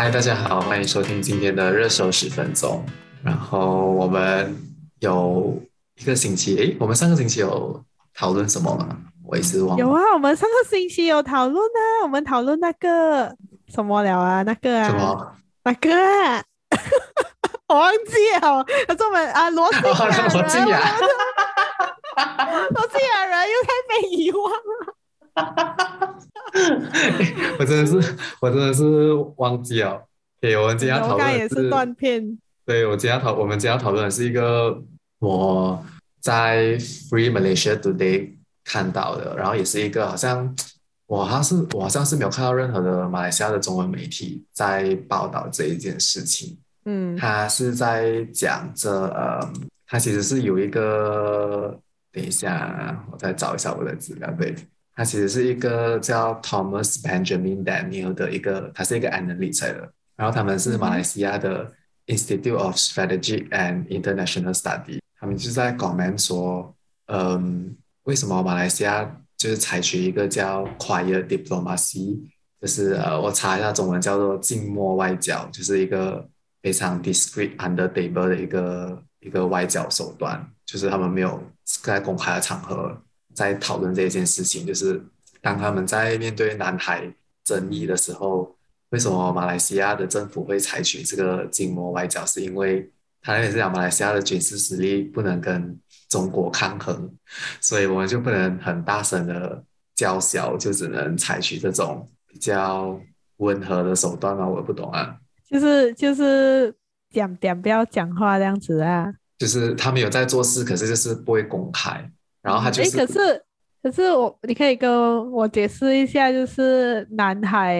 嗨，大家好，欢迎收听今天的热搜十分钟。然后我们有一个星期，诶，我们上个星期有讨论什么吗？我也是忘了。有啊，我们上个星期有讨论啊，我们讨论那个什么了啊，那个啊，什么？那个啊，我忘记了，他说我们啊，罗西亚人，罗西亚人又太被遗忘了。我真的是，我真的是忘记了。对，我们今天要讨论也是断片。对，我今天要讨，我们今天要讨论的是一个我在 Free Malaysia Today 看到的，然后也是一个好像我好像是我好像是没有看到任何的马来西亚的中文媒体在报道这一件事情。嗯，他是在讲这，呃，他其实是有一个，等一下，我再找一下我的资料，对。他其实是一个叫 Thomas Benjamin Daniel 的一个，他是一个 analyst 的，然后他们是马来西亚的 Institute of Strategy and International Study，他们就在 comment 说，嗯，为什么马来西亚就是采取一个叫 Quiet Diplomacy，就是呃，我查一下中文叫做静默外交，就是一个非常 discreet under table 的一个一个外交手段，就是他们没有在公开的场合。在讨论这一件事情，就是当他们在面对南海争议的时候，为什么马来西亚的政府会采取这个静默外交？是因为他那边是讲马来西亚的军事实力不能跟中国抗衡，所以我们就不能很大声的叫嚣，就只能采取这种比较温和的手段吗？我也不懂啊。就是就是讲点不要讲话这样子啊。就是他们有在做事，可是就是不会公开。然后他就是，可是可是我，你可以跟我解释一下，就是南海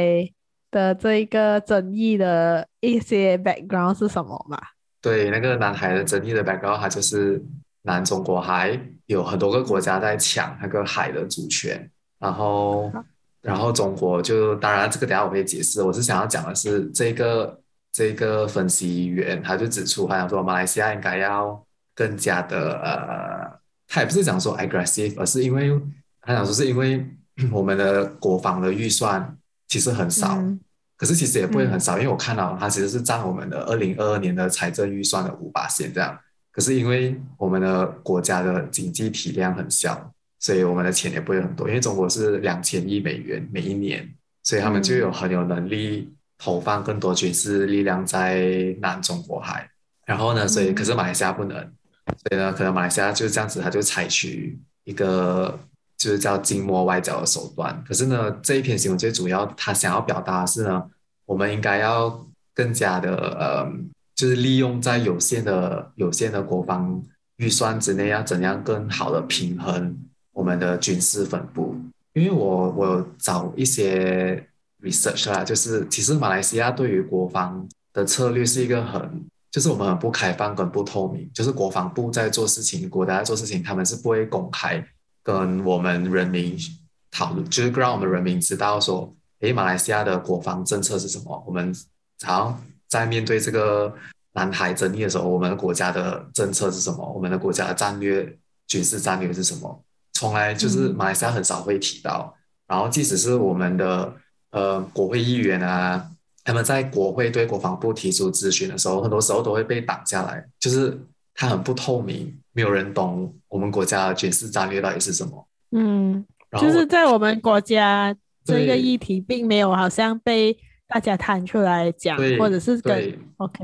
的这一个争议的一些 background 是什么吗？对，那个南海的争议的 background，它就是南中国海有很多个国家在抢那个海的主权，然后然后中国就当然这个等下我可以解释，我是想要讲的是这个这个分析员他就指出，他想说马来西亚应该要更加的呃。他也不是讲说 aggressive，而是因为他想说是因为 我们的国防的预算其实很少，嗯、可是其实也不会很少，嗯、因为我看到它其实是占我们的二零二二年的财政预算的五八线这样。可是因为我们的国家的经济体量很小，所以我们的钱也不会很多。因为中国是两千亿美元每一年，所以他们就有很有能力投放更多军事力量在南中国海。然后呢，所以可是马来西亚不能。所以呢，可能马来西亚就是这样子，他就采取一个就是叫静默外交的手段。可是呢，这一篇新闻最主要他想要表达的是呢，我们应该要更加的呃，就是利用在有限的有限的国防预算之内，要怎样更好的平衡我们的军事分布。因为我我有找一些 research 啦，就是其实马来西亚对于国防的策略是一个很。就是我们很不开放跟不透明，就是国防部在做事情，国家在做事情，他们是不会公开跟我们人民讨论，就是让我们人民知道说，诶，马来西亚的国防政策是什么？我们好在面对这个南海争议的时候，我们的国家的政策是什么？我们的国家的战略军事战略是什么？从来就是马来西亚很少会提到，然后即使是我们的呃国会议员啊。他们在国会对国防部提出咨询的时候，很多时候都会被挡下来，就是它很不透明，没有人懂我们国家的军事战略到底是什么。嗯，就是在我们国家这个议题并没有好像被大家摊出来讲，或者是跟对 OK。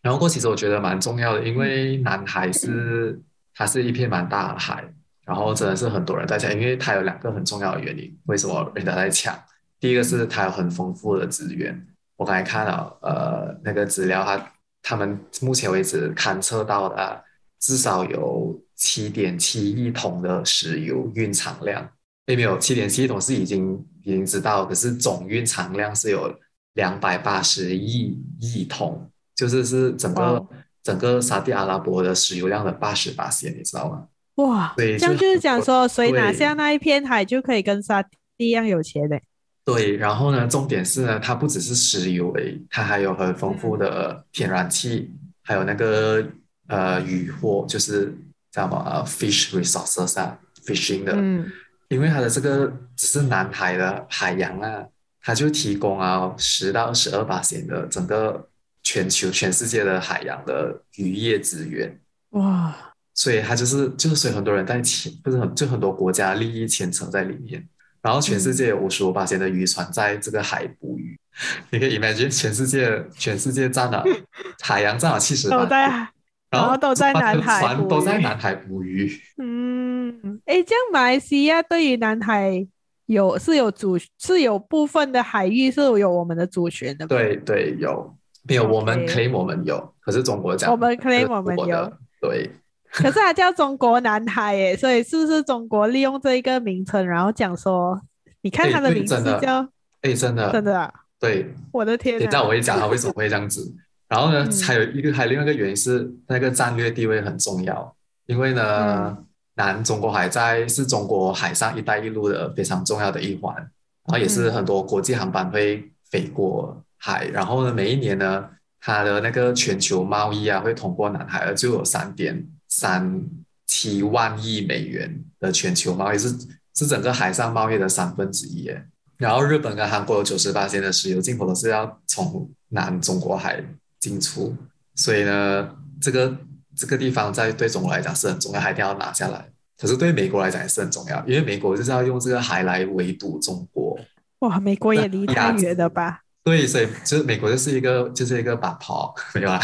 然后过其实我觉得蛮重要的，因为南海是它是一片蛮大的海，然后真的是很多人在抢，因为它有两个很重要的原因，为什么人家在抢？第一个是它有很丰富的资源。我刚才看了，呃，那个资料，他他们目前为止勘测到的至少有七点七亿桶的石油蕴藏量。并没有七点七亿桶是已经已经知道，可是总蕴藏量是有两百八十亿亿桶，就是是整个、哦、整个沙特阿拉伯的石油量的八十八仙，你知道吗？哇，对，这样就是讲说，谁拿下那一片海就可以跟沙地一样有钱嘞。对，然后呢，重点是呢，它不只是石油诶，它还有很丰富的天然气，还有那个呃渔获，就是叫什么 fish resources 啊，fishing 的。嗯。因为它的这个只是南海的海洋啊，它就提供啊十到十二巴仙的整个全球全世界的海洋的渔业资源。哇！所以它就是就是所以很多人在牵，不是很就很多国家利益牵扯在里面。然后全世界有五十五八千的渔船在这个海捕鱼，嗯、你可以 imagine 全世界全世界占了 海洋占了七十八，然后都在南海，船都在南海捕鱼。嗯，哎，这样马来西亚对于南海有是有主是有部分的海域是有我们的主权的。对对，有没有？我们 claim 我们有可是中国讲我们 claim 我们有，对。可是它叫中国南海耶，所以是不是中国利用这一个名称，然后讲说，你看它的名字叫，哎，真的，真的啊，对，我的天，等一下我会讲它为什么会这样子。然后呢，嗯、还有一个还有另外一个原因是那个战略地位很重要，因为呢，嗯、南中国海在是中国海上“一带一路”的非常重要的一环，然后也是很多国际航班会飞过海，嗯、然后呢，每一年呢，它的那个全球贸易啊会通过南海，就有三点三七万亿美元的全球贸易是是整个海上贸易的三分之一耶。然后日本跟韩国有九十八%的石油进口都是要从南中国海。进出，所以呢，这个这个地方在对中国来讲是很重要，还一定要拿下来。可是对美国来讲也是很重要，因为美国就是要用这个海来围堵中国。哇，美国也离太远了吧？对，所以就是美国就是一个就是一个把炮，没有啦，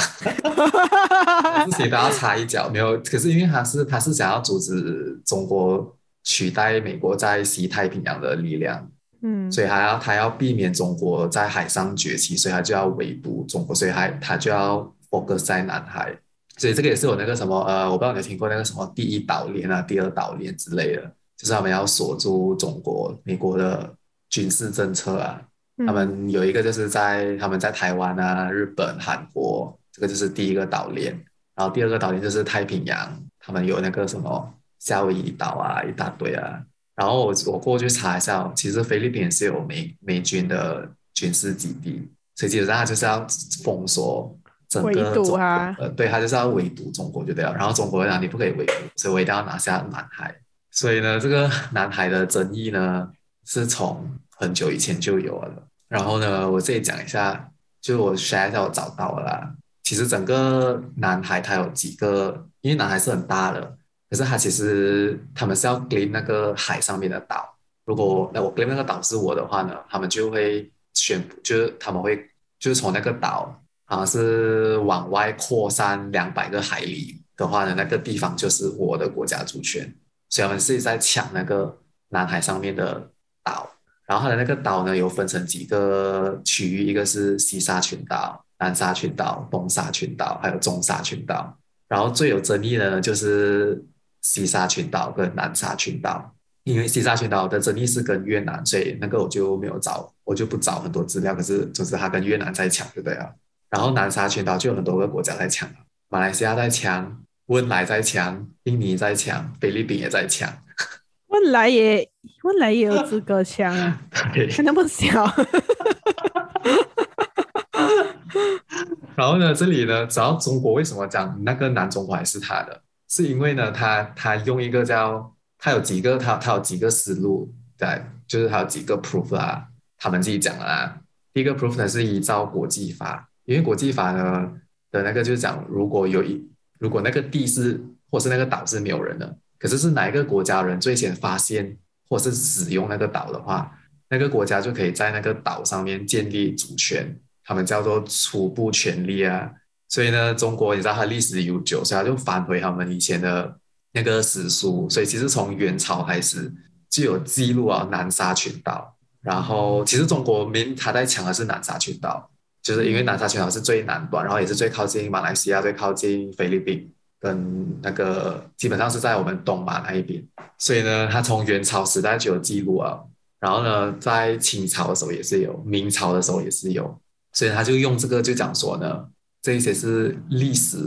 自己都要插一脚，没有。可是因为他是他是想要阻止中国取代美国在西太平洋的力量。嗯，所以还要他要避免中国在海上崛起，所以他就要围堵中国，所以他他就要 focus 在南海，所以这个也是有那个什么呃，我不知道你有听过那个什么第一岛链啊、第二岛链之类的，就是他们要锁住中国、美国的军事政策啊。嗯、他们有一个就是在他们在台湾啊、日本、韩国，这个就是第一个岛链，然后第二个岛链就是太平洋，他们有那个什么夏威夷岛啊，一大堆啊。然后我我过去查一下，其实菲律宾是有美美军的军事基地，所以基本上他就是要封锁整个中国，呃，对，他就是要围堵中国就对了。然后中国讲你不可以围堵，所以我一定要拿下南海。所以呢，这个南海的争议呢，是从很久以前就有了。然后呢，我这里讲一下，就我现在我找到了啦。其实整个南海它有几个，因为南海是很大的。可是他其实他们是要 claim 那个海上面的岛，如果那我 claim 那个岛是我的话呢，他们就会宣布，就是他们会就是从那个岛好像是往外扩散两百个海里的话呢，那个地方就是我的国家主权，所以他们是在抢那个南海上面的岛，然后它的那个岛呢有分成几个区域，一个是西沙群岛、南沙群岛、东沙群岛，还有中沙群岛，然后最有争议的呢就是。西沙群岛跟南沙群岛，因为西沙群岛的争议是跟越南，所以那个我就没有找，我就不找很多资料。可是总之它跟越南在抢，对不对啊？然后南沙群岛就有很多个国家在抢，马来西亚在抢，汶莱在抢，印尼在抢，菲律宾也在抢。汶莱也汶莱也有资格抢啊，对还那么小。然后呢，这里呢，只要中国为什么讲那个南中国海是他的？是因为呢，他他用一个叫他有几个他他有几个思路在，就是他有几个 proof 啦，他们自己讲的啊。第一个 proof 呢是依照国际法，因为国际法呢的那个就是讲，如果有一如果那个地是或是那个岛是没有人的，可是是哪一个国家人最先发现或是使用那个岛的话，那个国家就可以在那个岛上面建立主权，他们叫做初步权利啊。所以呢，中国你知道它历史悠久，所以它就翻回他们以前的那个史书。所以其实从元朝开始就有记录啊，南沙群岛。然后其实中国明他在抢的是南沙群岛，就是因为南沙群岛是最南端，然后也是最靠近马来西亚、最靠近菲律宾，跟那个基本上是在我们东马那一边。所以呢，他从元朝时代就有记录啊。然后呢，在清朝的时候也是有，明朝的时候也是有。所以他就用这个就讲说呢。这一些是历史，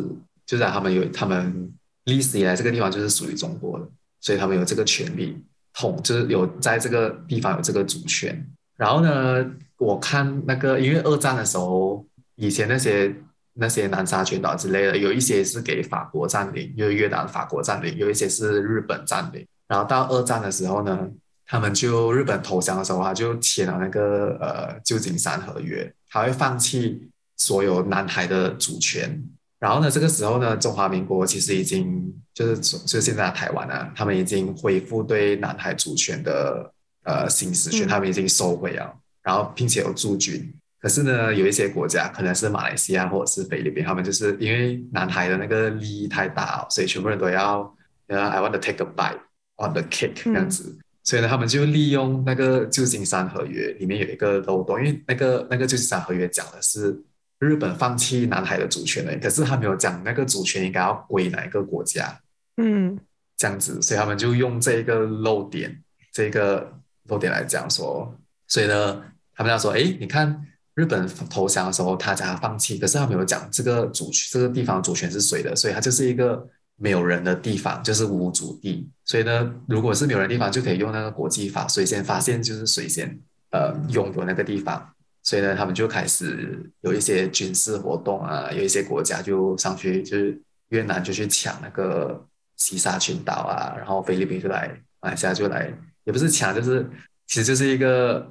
就是他们有他们历史以来这个地方就是属于中国的，所以他们有这个权利统，就是有在这个地方有这个主权。然后呢，我看那个因为二战的时候，以前那些那些南沙群岛之类的，有一些是给法国占领，因为越南法国占领，有一些是日本占领。然后到二战的时候呢，他们就日本投降的时候，他就签了那个呃旧金山合约，他会放弃所有南海的主权。然后呢，这个时候呢，中华民国其实已经就是就是现在的台湾啊，他们已经恢复对南海主权的呃行使权，他们已经收回了，然后并且有驻军。可是呢，有一些国家，可能是马来西亚或者是菲律宾，他们就是因为南海的那个利益太大，所以全部人都要呃，I want to take a bite on the cake、嗯、这样子。所以呢，他们就利用那个旧金山合约里面有一个漏洞，因为那个那个旧金山合约讲的是日本放弃南海的主权的，可是他没有讲那个主权应该要归哪一个国家，嗯，这样子，所以他们就用这个漏点，这个漏点来讲说，所以呢，他们要说，哎，你看日本投降的时候，他讲他放弃，可是他没有讲这个主权，这个地方主权是谁的，所以他就是一个。没有人的地方就是无主地，所以呢，如果是没有人的地方，就可以用那个国际法，谁先发现就是谁先呃拥有那个地方。所以呢，他们就开始有一些军事活动啊，有一些国家就上去，就是越南就去抢那个西沙群岛啊，然后菲律宾就来，马来西亚就来，也不是抢，就是其实就是一个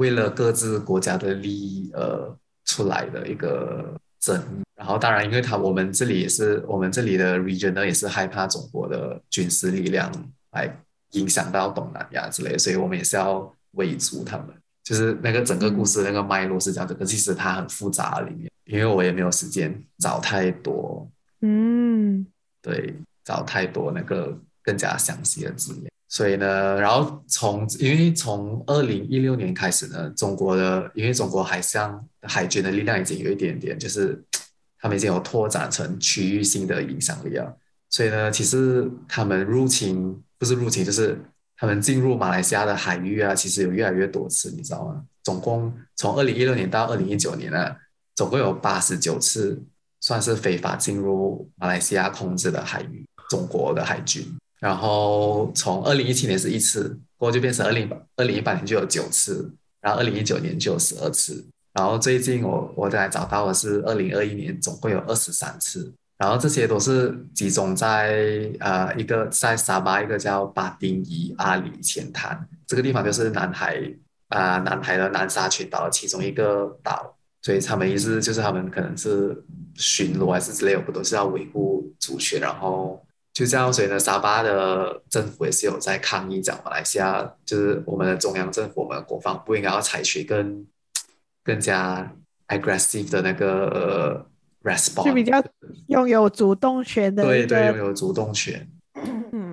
为了各自国家的利益而出来的一个争。然后，当然，因为他我们这里也是我们这里的 region 呢，也是害怕中国的军事力量来影响到东南亚之类，所以我们也是要围住他们。就是那个整个故事那个脉络是这样子，可其实它很复杂里面，因为我也没有时间找太多，嗯，对，找太多那个更加详细的资料。所以呢，然后从因为从二零一六年开始呢，中国的因为中国海上海军的力量已经有一点点就是。他们已经有拓展成区域性的影响力了，所以呢，其实他们入侵不是入侵，就是他们进入马来西亚的海域啊，其实有越来越多次，你知道吗？总共从二零一六年到二零一九年呢，总共有八十九次算是非法进入马来西亚控制的海域，中国的海军。然后从二零一七年是一次，过后就变成二零二零一八年就有九次，然后二零一九年就有十二次。然后最近我我才找到的是二零二一年总共有二十三次，然后这些都是集中在呃一个在沙巴一个叫巴丁伊阿里浅滩。这个地方，就是南海啊、南海的南沙群岛的其中一个岛，所以他们意思就是他们可能是巡逻还是之类的，不都是要维护主权，然后就这样，所以呢沙巴的政府也是有在抗议，讲马来西亚就是我们的中央政府，我们的国防部应该要采取更。更加 aggressive 的那个 response，就比较拥有主动权的。对对，拥有主动权。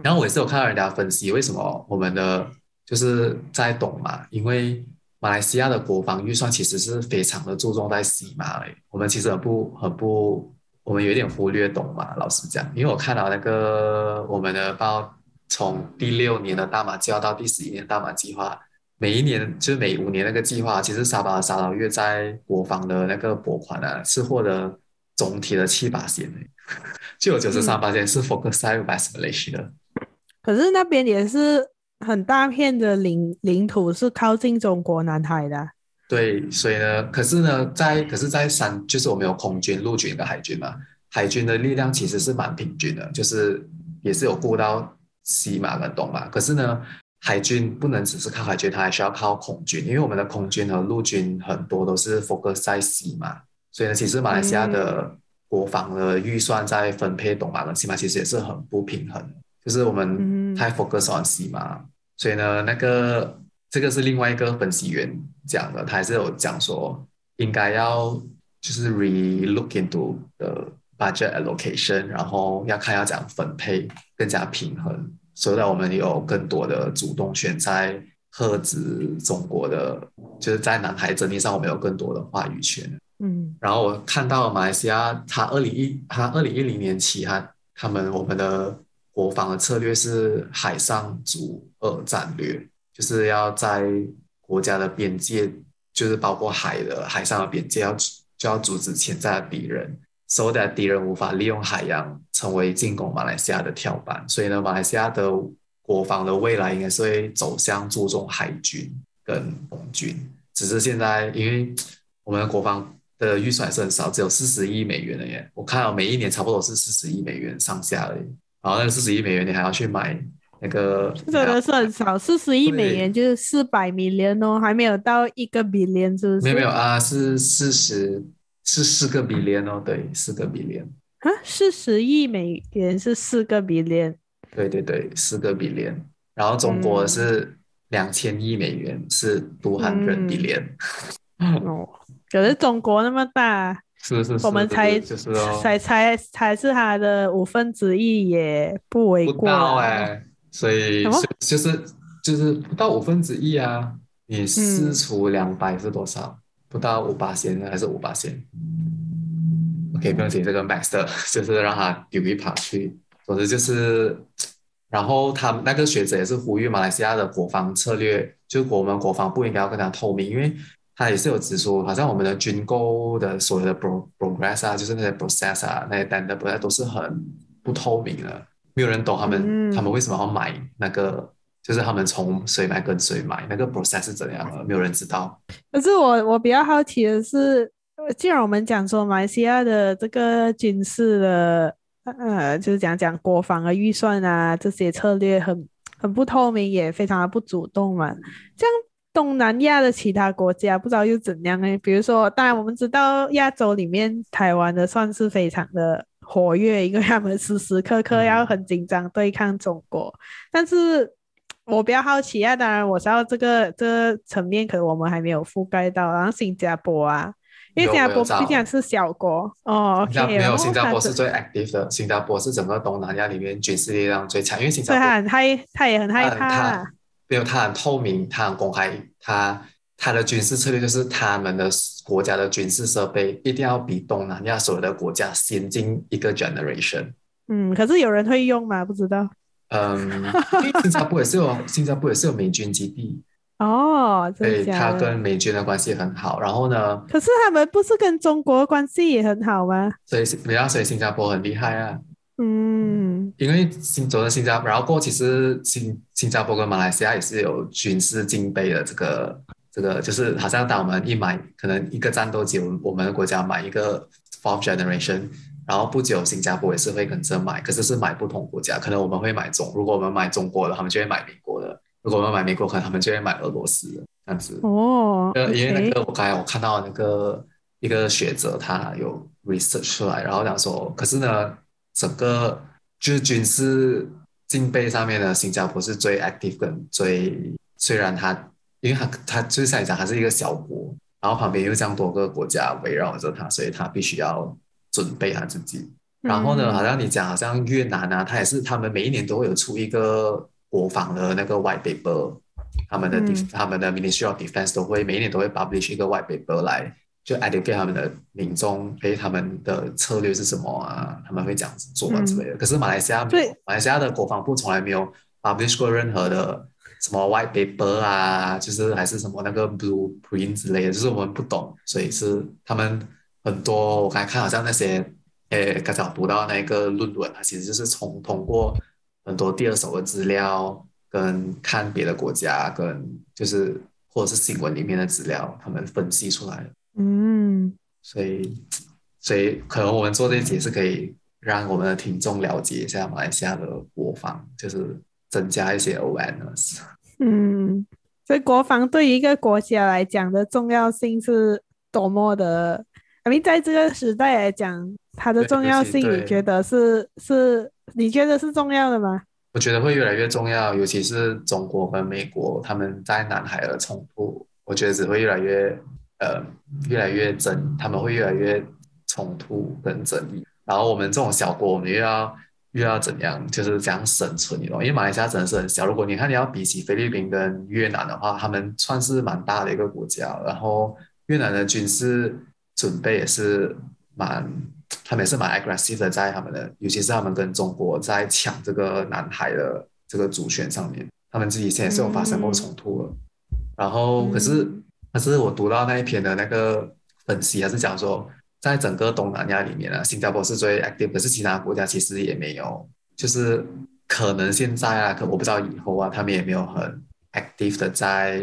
然后我也是有看到人家分析，为什么我们的就是在懂嘛？因为马来西亚的国防预算其实是非常的注重在西马的。我们其实很不很不，我们有点忽略懂嘛。老实讲，因为我看到那个我们的报，从第六年的大马计划到第十一年大马计划。每一年就是每五年那个计划，其实沙巴的沙捞越在国防的那个拨款呢、啊，是获得总体的七八千，就有九十三八千是 focus 在 West Malaysia 的。可是那边也是很大片的领领土，是靠近中国南海的。对，所以呢，可是呢，在可是，在三就是我们有空军、陆军跟海军嘛，海军的力量其实是蛮平均的，就是也是有顾到西马跟东马，可是呢。海军不能只是靠海军，它还需要靠空军，因为我们的空军和陆军很多都是 focus 在西马，所以呢，其实马来西亚的国防的预算在分配东马跟西马其实也是很不平衡，就是我们太 focus on 西马，所以呢，那个这个是另外一个分析员讲的，他还是有讲说应该要就是 re-look into the budget allocation，然后要看要怎样分配更加平衡。所以，我们有更多的主动权在遏制中国的，就是在南海争议上，我们有更多的话语权。嗯，然后我看到马来西亚，它二零一，它二零一零年起，它他们我们的国防的策略是海上阻遏战略，就是要在国家的边界，就是包括海的海上的边界，要就要阻止潜在的敌人。so that 敌人无法利用海洋成为进攻马来西亚的跳板，所以呢，马来西亚的国防的未来应该是会走向注重海军跟空军。只是现在，因为我们的国防的预算是很少，只有四十亿美元的耶。我看到每一年差不多是四十亿美元上下而已。然后那四十亿美元，你还要去买那个真的是很少，四十亿美元就是四百 million 哦，还没有到一个 billion，是不是？没有没有啊，是四十，是四个 billion 哦，对，四个 billion 啊，四十亿美元是四个 billion，对对对，四个 billion，然后中国是两千亿美元，嗯、是 two hundred billion，哦，可是中国那么大。是是是，我们才就是哦，才才才是他的五分之一也不为过。不到哎、欸，所以就是就是不到五分之一啊！你四除两百是多少？嗯、不到五八仙还是五八仙？OK，不用紧，这个 Max 的 就是让他丢一跑去。总之就是，然后他们那个学者也是呼吁马来西亚的国防策略，就我们国防部应该要更加透明，因为。他也是有指出，好像我们的军购的所有的 pro progress 啊，就是那些 process 啊，那些单的本来都是很不透明的，没有人懂他们、嗯、他们为什么要买那个，就是他们从谁买跟谁买，那个 process 是怎样的，没有人知道。可是我我比较好奇的是，既然我们讲说马来西亚的这个军事的，呃，就是讲讲国防的预算啊，这些策略很很不透明，也非常的不主动嘛，这样。东南亚的其他国家不知道又怎样呢？比如说，当然我们知道亚洲里面台湾的算是非常的活跃，因为他们时时刻刻要很紧张对抗中国。嗯、但是我比较好奇啊，当然我知道这个这个层面可能我们还没有覆盖到。然后新加坡啊，因为新加坡毕竟是小国哦，okay, 没有新加坡是最 active 的，新加坡是整个东南亚里面军事力量最强，因为新加坡他很害，他也很害怕。没有，他很透明，他很公开，他他的军事策略就是他们的国家的军事设备一定要比东南亚所有的国家先进一个 generation。嗯，可是有人会用吗？不知道。嗯，新加坡也是有新加坡也是有美军基地。哦，对，他跟美军的关系很好。然后呢？可是他们不是跟中国关系也很好吗？所以，人家说新加坡很厉害啊。嗯，因为新走的新加坡，然后过其实新新加坡跟马来西亚也是有军事竞备的这个这个，就是好像当我们一买，可能一个战斗机，我们的国家买一个 fourth generation，然后不久新加坡也是会跟着买，可是是买不同国家，可能我们会买中，如果我们买中国的，他们就会买美国的；如果我们买美国，可能他们就会买俄罗斯的这样子。哦，因为那个我刚才我看到那个一个学者他有 research 出来，然后讲说，可是呢。整个就是军事竞备上面的新加坡是最 active 跟最，虽然它，因为它它就是像你讲，它是一个小国，然后旁边有这样多个国家围绕着它，所以它必须要准备它自己。然后呢，好像你讲，好像越南啊，它也是，他们每一年都会有出一个国防的那个 white paper，他们的、嗯、他们的 Ministry of Defense 都会每一年都会 publish 一个 white paper 来。就 educate 他们的民众，诶，他们的策略是什么啊？他们会这样子做啊之类的。嗯、可是马来西亚，马来西亚的国防部从来没有 publish 过任何的什么 white paper 啊，就是还是什么那个 blueprint 之类的，就是我们不懂，所以是他们很多。我刚才看好像那些，诶，刚才我读到那个论文，它其实就是从通过很多第二手的资料，跟看别的国家，跟就是或者是新闻里面的资料，他们分析出来的。嗯，所以，所以可能我们做这些是可以让我们的听众了解一下马来西亚的国防，就是增加一些 awareness。嗯，所以国防对于一个国家来讲的重要性是多么的，因为在这个时代来讲，它的重要性，你觉得是是？你觉得是重要的吗？我觉得会越来越重要，尤其是中国跟美国他们在南海的冲突，我觉得只会越来越。呃，越来越争，他们会越来越冲突跟争议。然后我们这种小国，我们又要又要怎样，就是这样生存，你懂？因为马来西亚真的是很小。如果你看你要比起菲律宾跟越南的话，他们算是蛮大的一个国家。然后越南的军事准备也是蛮，他们也是蛮 aggressive 的，在他们的，尤其是他们跟中国在抢这个南海的这个主权上面，他们自己现在是有发生过冲突了。嗯、然后可是。可是我读到那一篇的那个分析，还是讲说，在整个东南亚里面啊，新加坡是最 active，可是其他国家其实也没有，就是可能现在啊，可我不知道以后啊，他们也没有很 active 的在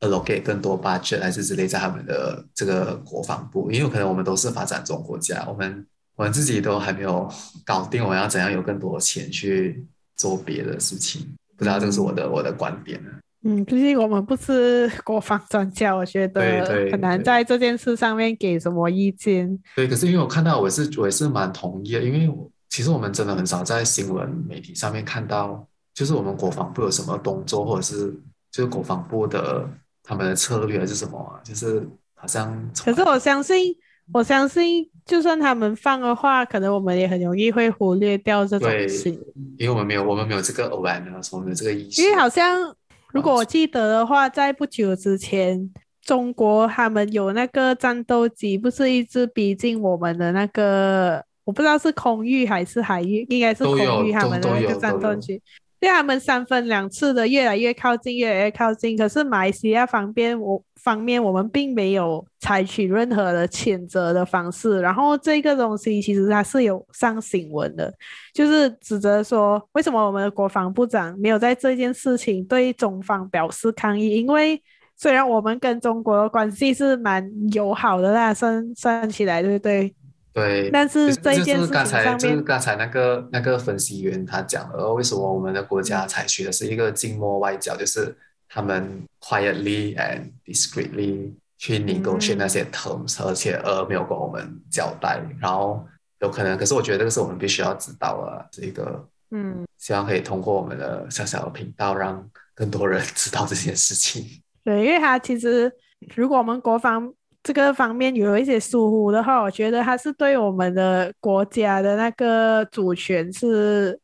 allocate 更多 budget 还是之类在他们的这个国防部，因为可能我们都是发展中国家，我们我们自己都还没有搞定，我要怎样有更多钱去做别的事情。不知道这个是我的我的观点呢。嗯，毕竟我们不是国防专家，我觉得很难在这件事上面给什么意见。对，对，对，可是因为我看到，我是我也是蛮同意的，因为其实我们真的很少在新闻媒体上面看到，就是我们国防部有什么动作，或者是就是国防部的他们的策略还是什么啊，就是好像。可是我相信，我相信，就算他们放的话，可能我们也很容易会忽略掉这种事，因为我们没有，我们没有这个 awareness，我们没有这个意识，因为好像。如果我记得的话，在不久之前，中国他们有那个战斗机，不是一直逼近我们的那个，我不知道是空域还是海域，应该是空域他们的那个战斗机。对他们三分两次的越来越靠近，越来越靠近。可是马来西亚方面，我方面我们并没有采取任何的谴责的方式。然后这个东西其实它是有上新闻的，就是指责说，为什么我们的国防部长没有在这件事情对中方表示抗议？因为虽然我们跟中国的关系是蛮友好的啦，算算起来，对不对？对，但是这件事情上面，就是刚才就是刚才那个那个分析员他讲了，为什么我们的国家采取的是一个静默外交，就是他们 quietly and discreetly 去 negotiate 那些 terms，嗯、而且而没有跟我们交代，然后有可能，可是我觉得这个是我们必须要知道的，这个嗯，希望可以通过我们的小小的频道，让更多人 知道这件事情。对，因为他其实如果我们国防。这个方面有一些疏忽的话，我觉得它是对我们的国家的那个主权是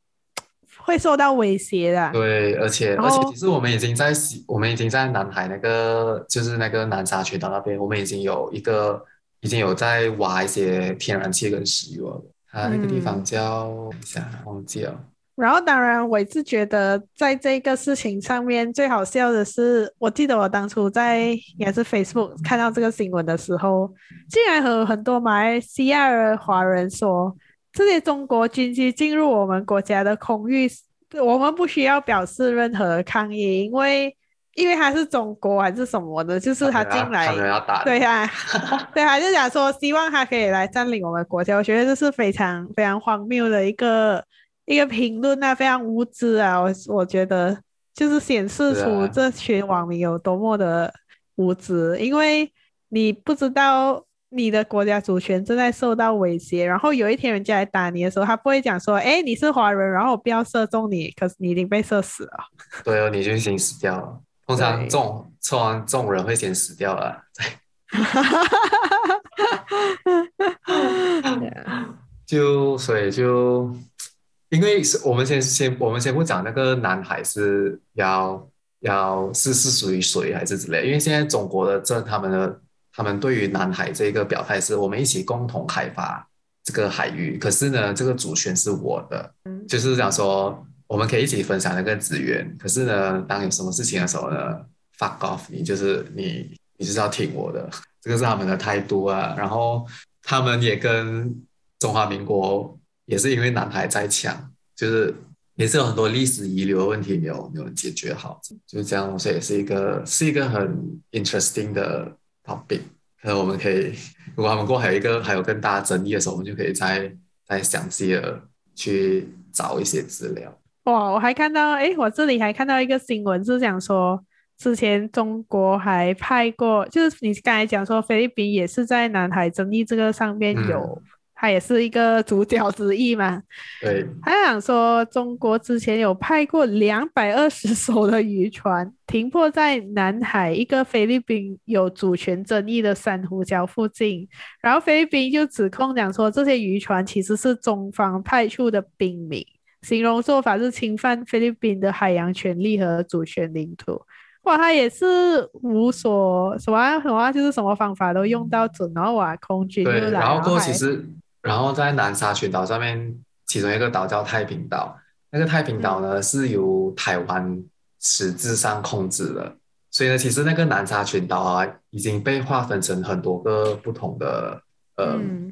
会受到威胁的。对，而且而且其实我们已经在我们已经在南海那个就是那个南沙群岛那边，我们已经有一个已经有在挖一些天然气跟石油了。它那个地方叫，等一下忘记了。然后，当然，我一直觉得在这个事情上面最好笑的是，我记得我当初在应该是 Facebook 看到这个新闻的时候，竟然和很多马来西亚的华人说，这些中国军机进入我们国家的空域，我们不需要表示任何抗议，因为因为他是中国还是什么的，就是他进来，对呀、啊，对，他就讲说希望他可以来占领我们国家，我觉得这是非常非常荒谬的一个。一个评论啊，非常无知啊！我我觉得就是显示出这群网民有多么的无知，啊、因为你不知道你的国家主权正在受到威胁，然后有一天人家来打你的时候，他不会讲说：“哎，你是华人，然后我不要射中你。”可是你已经被射死了。对哦，你就已经死掉了。通常这种通常这种人会先死掉了。就所以就。因为是我们先先我们先不讲那个南海是要要是是属于谁还是之类，因为现在中国的这他们的他们对于南海这个表态是我们一起共同开发这个海域，可是呢这个主权是我的，就是讲说我们可以一起分享那个资源，可是呢当有什么事情的时候呢，fuck off，你就是你你是要听我的，这个是他们的态度啊，然后他们也跟中华民国。也是因为南海在抢，就是也是有很多历史遗留的问题没有没有解决好，就是这样，所以也是一个是一个很 interesting 的 topic。可能我们可以，如果他们过还有一个还有更大争议的时候，我们就可以再再详细的去找一些资料。哇，我还看到，哎，我这里还看到一个新闻，是讲说之前中国还派过，就是你刚才讲说菲律宾也是在南海争议这个上面有。嗯他也是一个主角之一嘛。对，他想说，中国之前有派过两百二十艘的渔船停泊在南海一个菲律宾有主权争议的珊瑚礁附近，然后菲律宾就指控讲说，这些渔船其实是中方派出的兵民，形容做法是侵犯菲律宾的海洋权利和主权领土。哇，他也是无所什么什么，就是什么方法都用到准，然后哇，空军就来了，然后过其实。然后在南沙群岛上面，其中一个岛叫太平岛。那个太平岛呢，是由台湾实质上控制的。所以呢，其实那个南沙群岛啊，已经被划分成很多个不同的呃、嗯、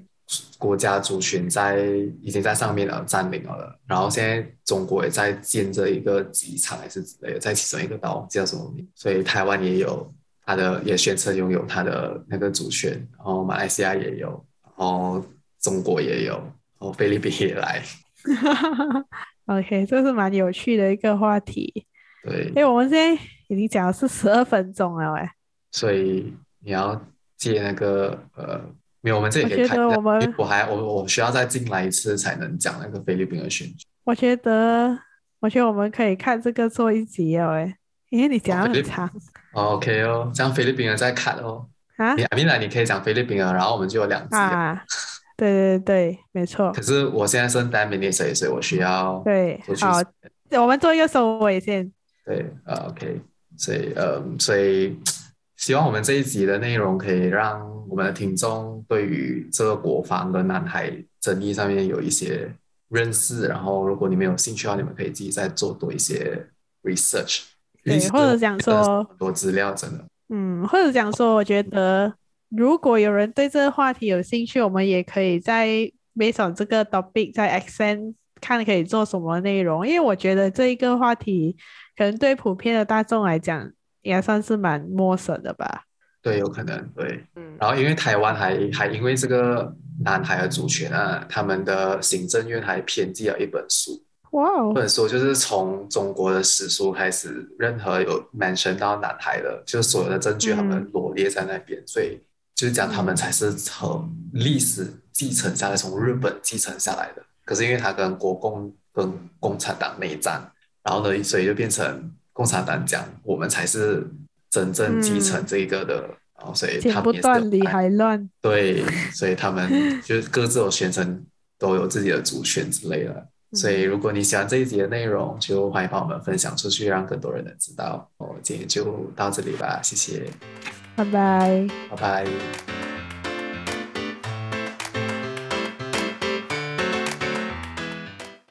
国家族群在已经在上面了占领了。然后现在中国也在建这一个机场还是之类的，在其中一个岛叫什么名？所以台湾也有它的，也宣称拥有它的那个主权。然后马来西亚也有，然后。中国也有，哦，菲律宾也来。OK，这是蛮有趣的一个话题。对，哎，我们现在已经讲了是十二分钟了，哎，所以你要借那个呃，没有，我们这里可以看。我们我还我我需要再进来一次才能讲那个菲律宾的选举。我觉得，我觉得我们可以看这个做一集哦，哎，因为你讲的很长。哦，OK 哦，这样菲律宾人在看哦。啊，你阿米拉，你可以讲菲律宾啊，然后我们就有两集啊。对对对，没错。可是我现在是单 minute，所以所以我需要对，好，我们做一个收尾先。对，呃，OK，所以呃，所以希望我们这一集的内容可以让我们的听众对于这个国防跟南海争议上面有一些认识。然后，如果你们有兴趣的话，你们可以自己再做多一些 research，对，或者讲说很多资料，真的。嗯，或者讲说，我觉得。如果有人对这个话题有兴趣，我们也可以在 based on 这个 topic 在 accent 看可以做什么内容，因为我觉得这一个话题可能对普遍的大众来讲也算是蛮陌生的吧。对，有可能对。嗯。然后因为台湾还还因为这个南海的主权啊，他们的行政院还编辑了一本书。哇哦。这本书就是从中国的史书开始，任何有 mention 到南海的，就是所有的证据，他们罗列在那边，嗯、所以。就是讲他们才是从历史继承下来，从日本继承下来的。可是因为他跟国共跟共产党内战，然后呢，所以就变成共产党讲我们才是真正继承这个的。嗯、然后所以他们也是剪不断理还乱。对，所以他们就各自有宣称都有自己的主权之类的。嗯、所以如果你喜欢这一集的内容，就欢迎帮我们分享出去，让更多人能知道。哦，今天就到这里吧，谢谢。Bye-bye. Bye-bye.